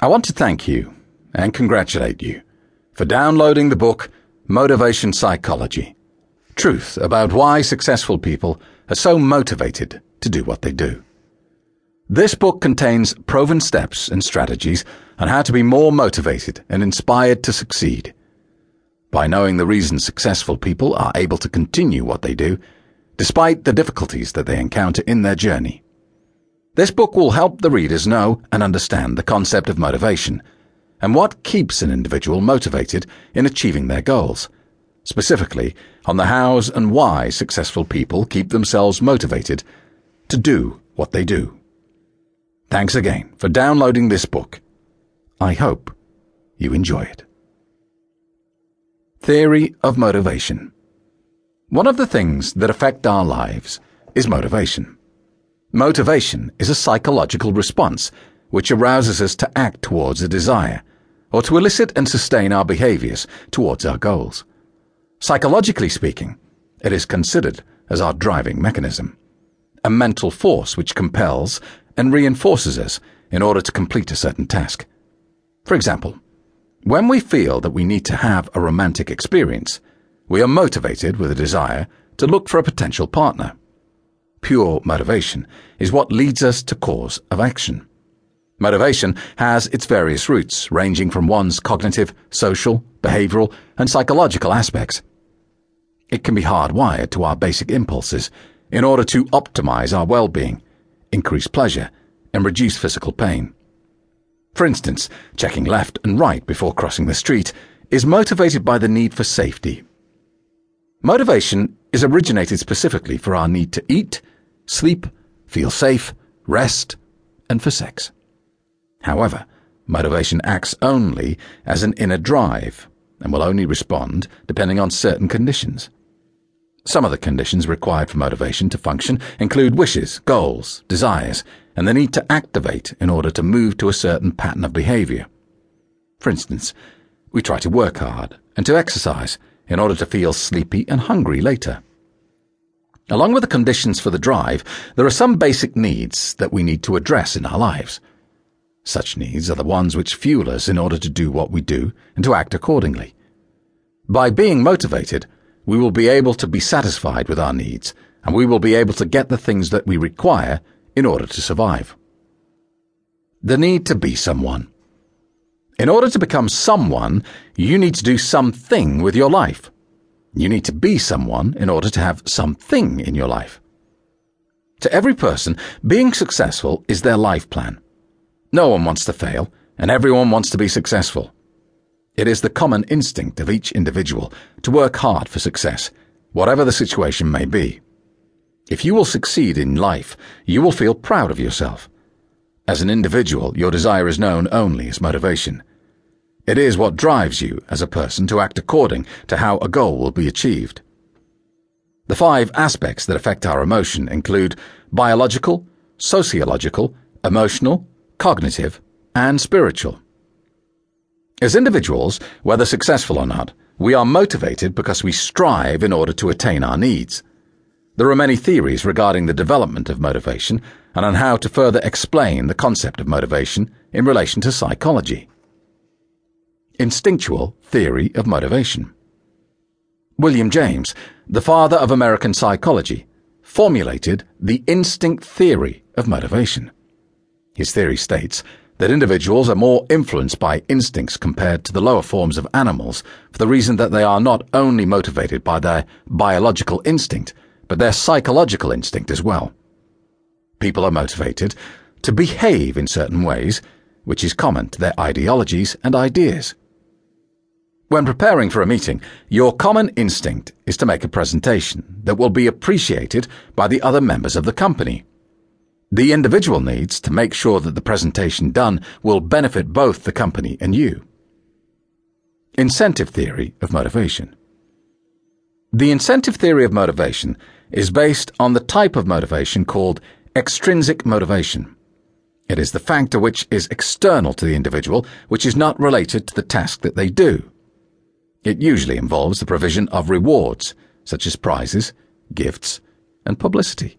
I want to thank you and congratulate you for downloading the book Motivation Psychology Truth about why successful people are so motivated to do what they do. This book contains proven steps and strategies on how to be more motivated and inspired to succeed. By knowing the reasons successful people are able to continue what they do, despite the difficulties that they encounter in their journey. This book will help the readers know and understand the concept of motivation and what keeps an individual motivated in achieving their goals, specifically on the hows and why successful people keep themselves motivated to do what they do. Thanks again for downloading this book. I hope you enjoy it. Theory of Motivation One of the things that affect our lives is motivation. Motivation is a psychological response which arouses us to act towards a desire or to elicit and sustain our behaviors towards our goals. Psychologically speaking, it is considered as our driving mechanism, a mental force which compels and reinforces us in order to complete a certain task. For example, when we feel that we need to have a romantic experience, we are motivated with a desire to look for a potential partner pure motivation, is what leads us to cause of action. Motivation has its various roots, ranging from one's cognitive, social, behavioral, and psychological aspects. It can be hardwired to our basic impulses in order to optimize our well being, increase pleasure, and reduce physical pain. For instance, checking left and right before crossing the street is motivated by the need for safety. Motivation is originated specifically for our need to eat, sleep, feel safe, rest, and for sex. However, motivation acts only as an inner drive and will only respond depending on certain conditions. Some of the conditions required for motivation to function include wishes, goals, desires, and the need to activate in order to move to a certain pattern of behavior. For instance, we try to work hard and to exercise in order to feel sleepy and hungry later. Along with the conditions for the drive, there are some basic needs that we need to address in our lives. Such needs are the ones which fuel us in order to do what we do and to act accordingly. By being motivated, we will be able to be satisfied with our needs, and we will be able to get the things that we require in order to survive. The need to be someone. In order to become someone, you need to do something with your life. You need to be someone in order to have something in your life. To every person, being successful is their life plan. No one wants to fail, and everyone wants to be successful. It is the common instinct of each individual to work hard for success, whatever the situation may be. If you will succeed in life, you will feel proud of yourself. As an individual, your desire is known only as motivation. It is what drives you as a person to act according to how a goal will be achieved. The five aspects that affect our emotion include biological, sociological, emotional, cognitive, and spiritual. As individuals, whether successful or not, we are motivated because we strive in order to attain our needs. There are many theories regarding the development of motivation and on how to further explain the concept of motivation in relation to psychology. Instinctual Theory of Motivation. William James, the father of American psychology, formulated the instinct theory of motivation. His theory states that individuals are more influenced by instincts compared to the lower forms of animals for the reason that they are not only motivated by their biological instinct, but their psychological instinct as well. People are motivated to behave in certain ways, which is common to their ideologies and ideas. When preparing for a meeting, your common instinct is to make a presentation that will be appreciated by the other members of the company. The individual needs to make sure that the presentation done will benefit both the company and you. Incentive Theory of Motivation The incentive theory of motivation is based on the type of motivation called extrinsic motivation. It is the factor which is external to the individual, which is not related to the task that they do. It usually involves the provision of rewards, such as prizes, gifts, and publicity.